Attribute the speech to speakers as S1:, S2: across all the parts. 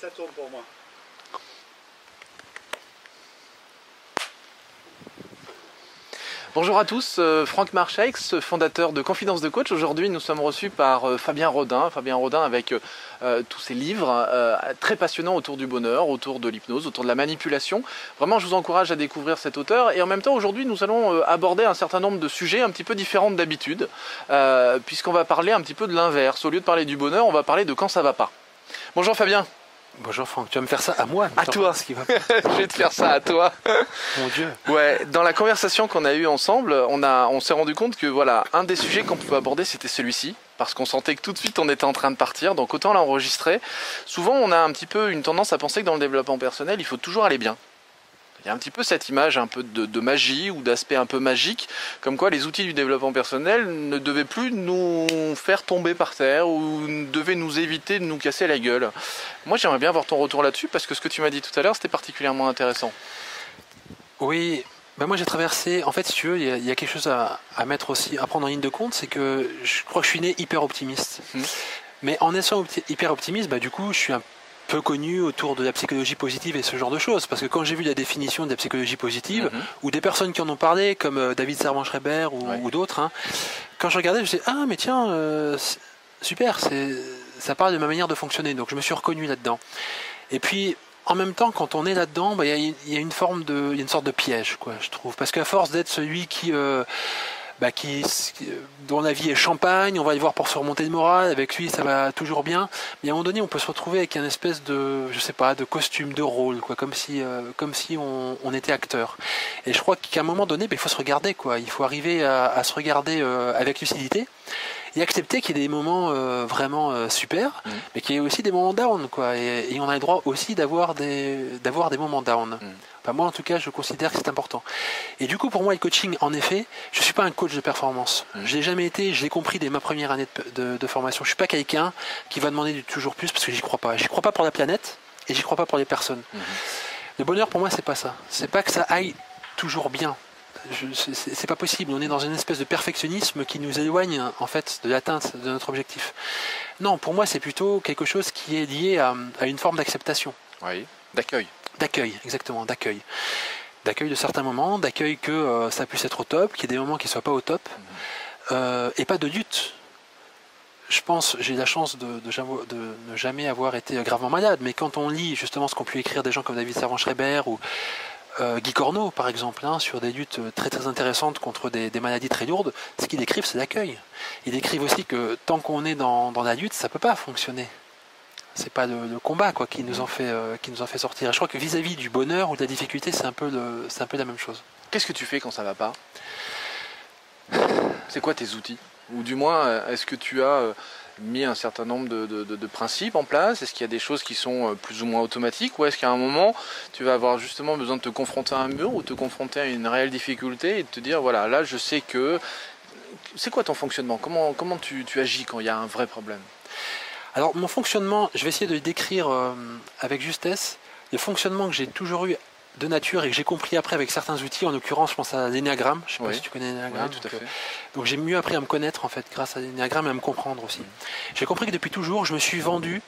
S1: ça tourne pour moi.
S2: Bonjour à tous, euh, Franck Marcheix, fondateur de Confidence de Coach. Aujourd'hui, nous sommes reçus par euh, Fabien Rodin. Fabien Rodin avec euh, tous ses livres très passionnants autour du bonheur, autour de l'hypnose, autour de la manipulation. Vraiment, je vous encourage à découvrir cet auteur. Et en même temps, aujourd'hui, nous allons aborder un certain nombre de sujets un petit peu différents d'habitude, puisqu'on va parler un petit peu de l'inverse. Au lieu de parler du bonheur, on va parler de quand ça va pas. Bonjour Fabien.
S3: Bonjour Franck, tu vas me faire ça à moi
S2: À toi
S3: ce qui va...
S2: Je vais te faire ça à toi.
S3: Mon Dieu.
S2: Ouais, dans la conversation qu'on a eue ensemble, on, a, on s'est rendu compte que voilà, un des sujets qu'on pouvait aborder, c'était celui-ci. Parce qu'on sentait que tout de suite on était en train de partir, donc autant l'enregistrer. Souvent on a un petit peu une tendance à penser que dans le développement personnel, il faut toujours aller bien. Il y a un petit peu cette image un peu de, magie ou d'aspect un peu magique, comme quoi les outils du développement personnel ne devaient plus nous faire tomber par terre ou devaient nous éviter de nous casser la gueule. Moi j'aimerais bien avoir ton retour là-dessus parce que ce que tu m'as dit tout à l'heure c'était particulièrement intéressant.
S3: Oui, ben moi j'ai traversé, en fait si tu veux, il y, a, quelque chose à, mettre aussi, à prendre en ligne de compte, c'est que je crois que je suis né hyper optimiste. Mmh. Mais en étant hyper optimiste, bah, du coup je suis un peu connu autour de la psychologie positive et ce genre de choses. Parce que quand j'ai vu la définition de la psychologie positive, mhm. ou des personnes qui en ont parlé, comme euh, David Servan-Schreiber ou, d'autres, hein, quand je regardais, je me disais, ah mais tiens, euh, super, ça parle de ma manière de fonctionner. Donc je me suis reconnu là-dedans. Et puis, en même temps, quand on est là-dedans, bah, il y, a une forme de, une sorte de piège, quoi, je trouve. Parce qu'à force d'être celui qui... Euh, bah, qui, dont la vie est champagne, on va aller voir pour se remonter de morale, avec lui ça va toujours bien, mais à un moment donné on peut se retrouver avec un espèce de, je sais pas, de costume, de rôle, quoi, comme si, euh, comme si on, était acteur. Et je crois qu'à un moment donné, bah, il faut se regarder, quoi. Il faut arriver à, à se regarder euh, avec lucidité et accepter qu'il y ait des moments euh, vraiment euh, super, mm. mais qu'il y ait aussi des moments down, quoi. Et, on a le droit aussi d'avoir des, d'avoir des moments down. Mm. Enfin, moi, en tout cas, je considère que c'est important. Et du coup, pour moi, le coaching, en effet, je suis pas un coach de performance. Mm. Je l'ai jamais été. Je l'ai compris dès ma première année de, de, formation. Je suis pas quelqu'un qui va demander du toujours plus parce que j'y crois pas. J'y crois pas pour la planète et j'y crois pas pour les personnes. Mm-hmm. Le bonheur, pour moi, c'est pas ça. C'est pas que ça aille toujours bien c'est pas possible. On est dans une espèce de perfectionnisme qui nous éloigne en fait de l'atteinte de notre objectif. Non, pour moi, c'est plutôt quelque chose qui est lié à, une forme d'acceptation.
S2: Oui, d'accueil.
S3: D'accueil, exactement, d'accueil. D'accueil de certains moments, d'accueil que euh, ça puisse être au top, qu'il y ait des moments qui ne soient pas au top, mhm. euh, et pas de lutte. Je pense, j'ai la chance de, de, ne jamais avoir été gravement malade, mais quand on lit justement ce qu'ont pu écrire des gens comme David Servan-Schreiber ou Guy Corneau, par exemple, hein, sur des luttes très très intéressantes contre des, maladies très lourdes, ce qu'ils décrivent, c'est l'accueil. Ils décrivent aussi que tant qu'on est dans, la lutte, ça ne peut pas fonctionner. C'est pas le, combat quoi qui nous en fait euh, qui nous en fait sortir. je crois que vis-à-vis du bonheur ou de la difficulté, c'est un peu un peu la même chose.
S2: Qu'est-ce que tu fais quand ça va pas? C'est quoi tes outils? Ou du moins, est-ce que tu as mis un certain nombre de, principes en place. Est-ce qu'il y a des choses qui sont euh, plus ou moins automatiques Ou est-ce qu'à un moment, tu vas avoir justement besoin de te confronter à un mur ou te confronter à une réelle difficulté et de te dire, voilà, là je sais que... C'est quoi ton fonctionnement? Comment, comment tu, agis quand il y a un vrai problème?
S3: Alors mon fonctionnement, je vais essayer de le décrire euh, avec justesse. Le fonctionnement que j'ai toujours eu de nature et que j'ai compris après avec certains outils, en l'occurrence je pense à l'énéagramme, je sais pas si tu connais l'énéagramme.
S2: tout à fait.
S3: donc j'ai mieux appris à me connaître en fait grâce à l'énéagramme et à me comprendre aussi. J'ai compris que depuis toujours je me suis vendu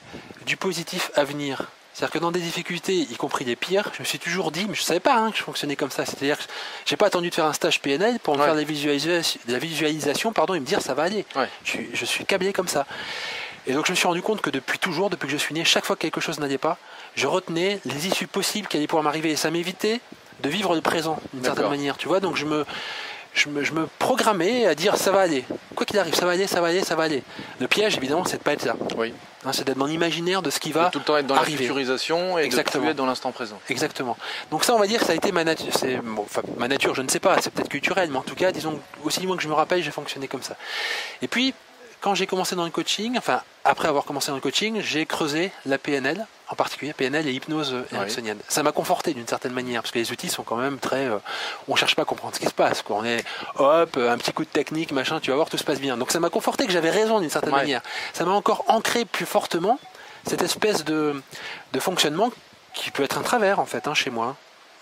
S3: du positif à venir. C'est-à-dire que dans des difficultés, y compris les pires, je me suis toujours dit, mais je savais pas hein, que je fonctionnais comme ça. C'est-à-dire que j'ai pas attendu de faire un stage PNL pour me faire visualisation, la visualisation pardon, et me dire ça va aller. Je, je suis câblé comme ça. Et donc je me suis rendu compte que depuis toujours, depuis que je suis né, chaque fois que quelque chose n'allait pas, je retenais les issues possibles qui allaient pouvoir m'arriver. Et ça m'évitait de vivre le présent d'une certaine manière. Tu vois, donc je me, je me, programmais à dire ça va aller. Quoi qu'il arrive, ça va aller, ça va aller, ça va aller. Le piège, évidemment, c'est de pas être là.
S2: Oui.
S3: Hein, c'est d'être dans l'imaginaire de ce qui va
S2: tout le temps être dans
S3: la
S2: futurisation et Exactement. être dans l'instant présent.
S3: Exactement. Donc ça, on va dire que ça a été ma nature. C'est ma nature, je ne sais pas. C'est peut-être culturel, mais en tout cas, disons aussi loin que je me rappelle, j'ai fonctionné comme ça. Et puis, quand j'ai commencé dans le coaching, enfin après avoir commencé dans le coaching, j'ai creusé la PNL, en particulier PNL et hypnose ericksonienne. Ça m'a conforté d'une certaine manière, parce que les outils sont quand même très... Euh, on cherche pas à comprendre ce qui se passe. Quoi. On est, hop, un petit coup de technique, machin, tu vas voir, tout se passe bien. Donc ça m'a conforté que j'avais raison d'une certaine manière. Ça m'a encore ancré plus fortement cette espèce de, de fonctionnement qui peut être un travers, en fait, hein, chez moi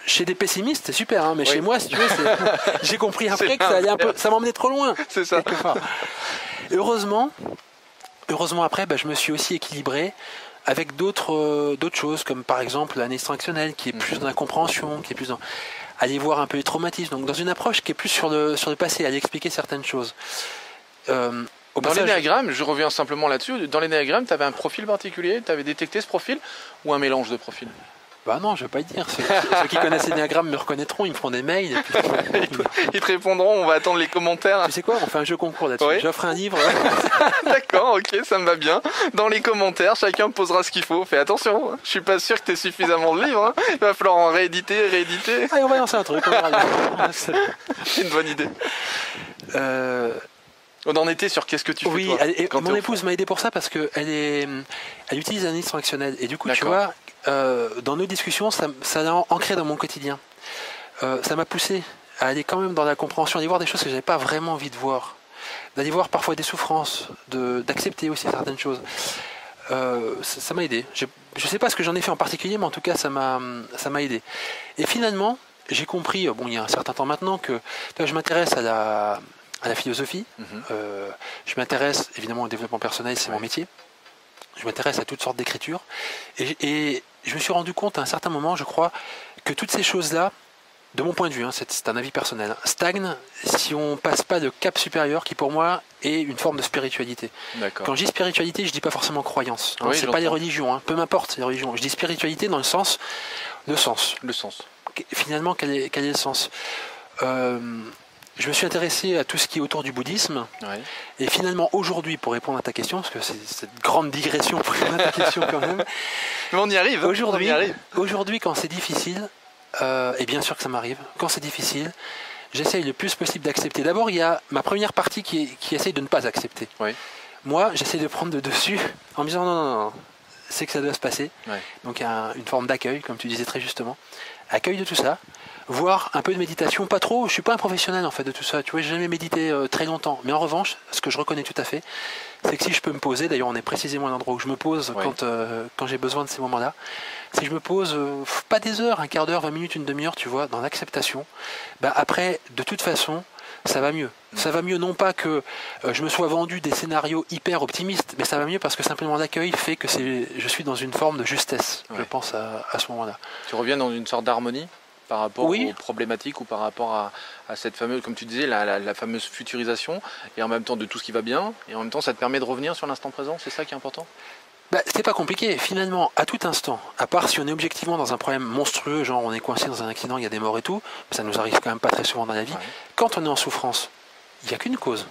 S3: chez des pessimistes, c'est super, hein, mais chez moi, si tu veux, j'ai compris après que ça allait un peu, ça m'emmenait trop loin.
S2: C'est ça.
S3: Heureusement, heureusement après, bah, je me suis aussi équilibré avec d'autres euh, d'autres choses, comme par exemple l'analyse transactionnelle, qui est plus
S2: Mhm.
S3: dans la compréhension, qui est plus dans aller voir un peu les traumatismes, donc dans une approche qui est plus sur le, sur le passé, aller expliquer certaines choses. Euh, au
S2: Dans l'énéagramme, je reviens simplement là-dessus, dans l'énéagramme, tu avais un profil particulier, tu avais détecté ce profil ou un mélange de profils?
S3: Bah non, je vais pas le dire. Ceux, ceux qui connaissent l'énéagramme me reconnaîtront, ils me feront des mails. et puis-
S2: Ils te répondront, on va attendre les commentaires.
S3: tu sais quoi On fait un jeu concours là-dessus.
S2: Oui.
S3: J'offre un livre.
S2: D'accord, ok, ça me va bien. Dans les commentaires, chacun posera ce qu'il faut. Fais attention, hein. je suis pas sûr que tu aies suffisamment de livres. hein. Il va falloir en rééditer, rééditer.
S3: Allez, on va lancer un truc. C'est-
S2: une bonne idée.
S3: Euh,
S2: On en était sur qu'est-ce que tu fais
S3: oui,
S2: toi,
S3: elle- et
S2: quand
S3: mon épouse m'a aidé pour ça parce que elle est, elle utilise l'analyse transactionnelle et du coup, tu vois, euh, dans nos discussions, ça, ça l'a ancré dans mon quotidien. Euh, ça m'a poussé à aller quand même dans la compréhension, aller voir des choses que j'avais pas vraiment envie de voir, d'aller voir parfois des souffrances, de- d'accepter aussi certaines choses. Euh, ça m'a aidé. Je ne sais pas ce que j'en ai fait en particulier, mais en tout cas, ça m'a aidé. Et finalement, j'ai compris, bon, il y a un certain temps maintenant, que là, je m'intéresse à la, à la philosophie.
S2: Mhm.
S3: Je m'intéresse évidemment au développement personnel, c'est mon métier. Je m'intéresse à toutes sortes d'écritures. Et, et je me suis rendu compte à un certain moment, je crois, que toutes ces choses-là, de mon point de vue, hein, c'est un avis personnel, hein, stagnent si on passe pas le cap supérieur qui pour moi est une forme de spiritualité. Quand je dis spiritualité, je dis pas forcément croyance. hein,
S2: Oui,
S3: c'est pas les religions, hein, peu m'importe les religions. Je dis spiritualité dans le sens, le sens.
S2: Le sens.
S3: Finalement, quel est, quel est le sens? Euh, Je me suis intéressé à tout ce qui est autour du bouddhisme.
S2: Ouais.
S3: Et finalement, aujourd'hui, pour répondre à ta question, parce que c'est cette grande digression pour répondre à ta question quand même,
S2: Mais on y arrive. hein.
S3: aujourd'hui, aujourd'hui, quand c'est difficile, euh, et bien sûr que ça m'arrive, quand c'est difficile, j'essaye le plus possible d'accepter. D'abord, il y a ma première partie qui, est- qui essaye de ne pas accepter.
S2: Oui.
S3: Moi, j'essaie de prendre le dessus en me disant non, non, non, c'est que ça doit se passer.
S2: Ouais.
S3: Donc, il y a un- une forme d'accueil, comme tu disais très justement. Accueil de tout ça. Voir un peu de méditation, pas trop. Je suis pas un professionnel en fait de tout ça. Tu vois, j'ai jamais médité euh, très longtemps. Mais en revanche, ce que je reconnais tout à fait, c'est que si je peux me poser, d'ailleurs, on est précisément à l'endroit où je me pose
S2: Oui.
S3: quand, euh, quand j'ai besoin de ces moments-là. Si je me pose, euh, pas des heures, un quart d'heure, 20 minutes, une demi-heure, tu vois, dans l'acceptation, bah après, de toute façon, ça va mieux. Ça va mieux non pas que je me sois vendu des scénarios hyper optimistes, mais ça va mieux parce que simplement l'accueil fait que je suis dans une forme de justesse, je pense, à, à ce moment-là.
S2: Tu reviens dans une sorte d'harmonie? Par rapport
S3: Oui.
S2: aux problématiques ou par rapport à, à cette fameuse, comme tu disais, la, la- la fameuse futurisation et en même temps de tout ce qui va bien et en même temps ça te permet de revenir sur l'instant présent. C'est ça qui est important?
S3: Bah, c'est pas compliqué. Finalement, à tout instant, à part si on est objectivement dans un problème monstrueux, genre on est coincé dans un accident, il y a des morts et tout, ça nous arrive quand même pas très souvent dans la vie.
S2: Ouais.
S3: Quand on est en souffrance, il n'y a qu'une cause.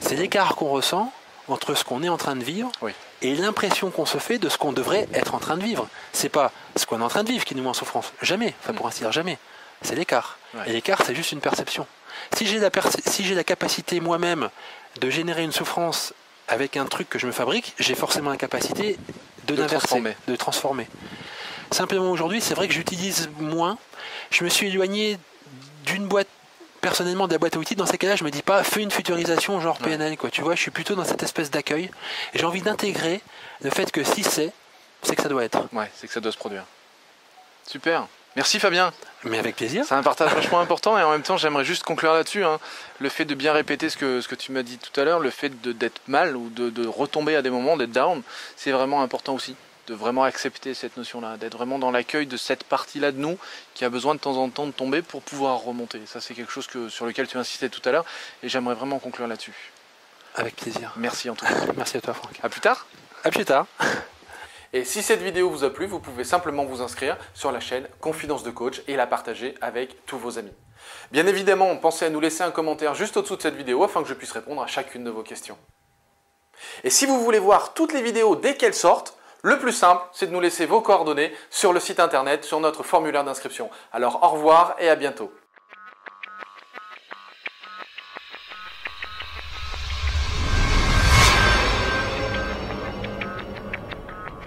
S3: C'est l'écart qu'on ressent entre ce qu'on est en train de vivre
S2: Oui.
S3: Et l'impression qu'on se fait de ce qu'on devrait être en train de vivre. C'est pas ce qu'on est en train de vivre qui nous met en souffrance. Jamais. Enfin, pour ainsi dire, jamais. C'est l'écart.
S2: Ouais.
S3: Et l'écart, c'est juste une perception. Si j'ai la, perce- si j'ai la capacité moi-même de générer une souffrance avec un truc que je me fabrique, j'ai forcément la capacité de,
S2: De
S3: l'inverser,
S2: transformer.
S3: de transformer. Simplement aujourd'hui, c'est vrai que j'utilise moins. Je me suis éloigné d'une boîte, personnellement de la boîte à outils. Dans ces cas-là, je me dis pas fais une futurisation genre. PNL, quoi. Tu vois, je suis plutôt dans cette espèce d'accueil. J'ai envie d'intégrer le fait que si c'est, c'est que ça doit être.
S2: Ouais, c'est que ça doit se produire. Super. Merci Fabien.
S3: Mais avec plaisir.
S2: C'est un partage vachement important et en même temps j'aimerais juste conclure là-dessus. hein. Le fait de bien répéter ce que, ce que tu m'as dit tout à l'heure, le fait de- d'être mal ou de, de retomber à des moments, d'être down, c'est vraiment important aussi. De vraiment accepter cette notion-là, d'être vraiment dans l'accueil de cette partie-là de nous qui a besoin de temps en temps de tomber pour pouvoir remonter. Ça c'est quelque chose que, sur lequel tu insistais tout à l'heure et j'aimerais vraiment conclure là-dessus.
S3: Avec plaisir.
S2: Merci en tout cas.
S3: Merci à toi, Franck.
S2: À plus tard.
S3: À plus tard.
S2: Et si cette vidéo vous a plu, vous pouvez simplement vous inscrire sur la chaîne Confidence de Coach et la partager avec tous vos amis. Bien évidemment, pensez à nous laisser un commentaire juste au-dessous de cette vidéo afin que je puisse répondre à chacune de vos questions. Et si vous voulez voir toutes les vidéos dès qu'elles sortent, le plus simple, c'est de nous laisser vos coordonnées sur le site internet, sur notre formulaire d'inscription. Alors au revoir et à bientôt.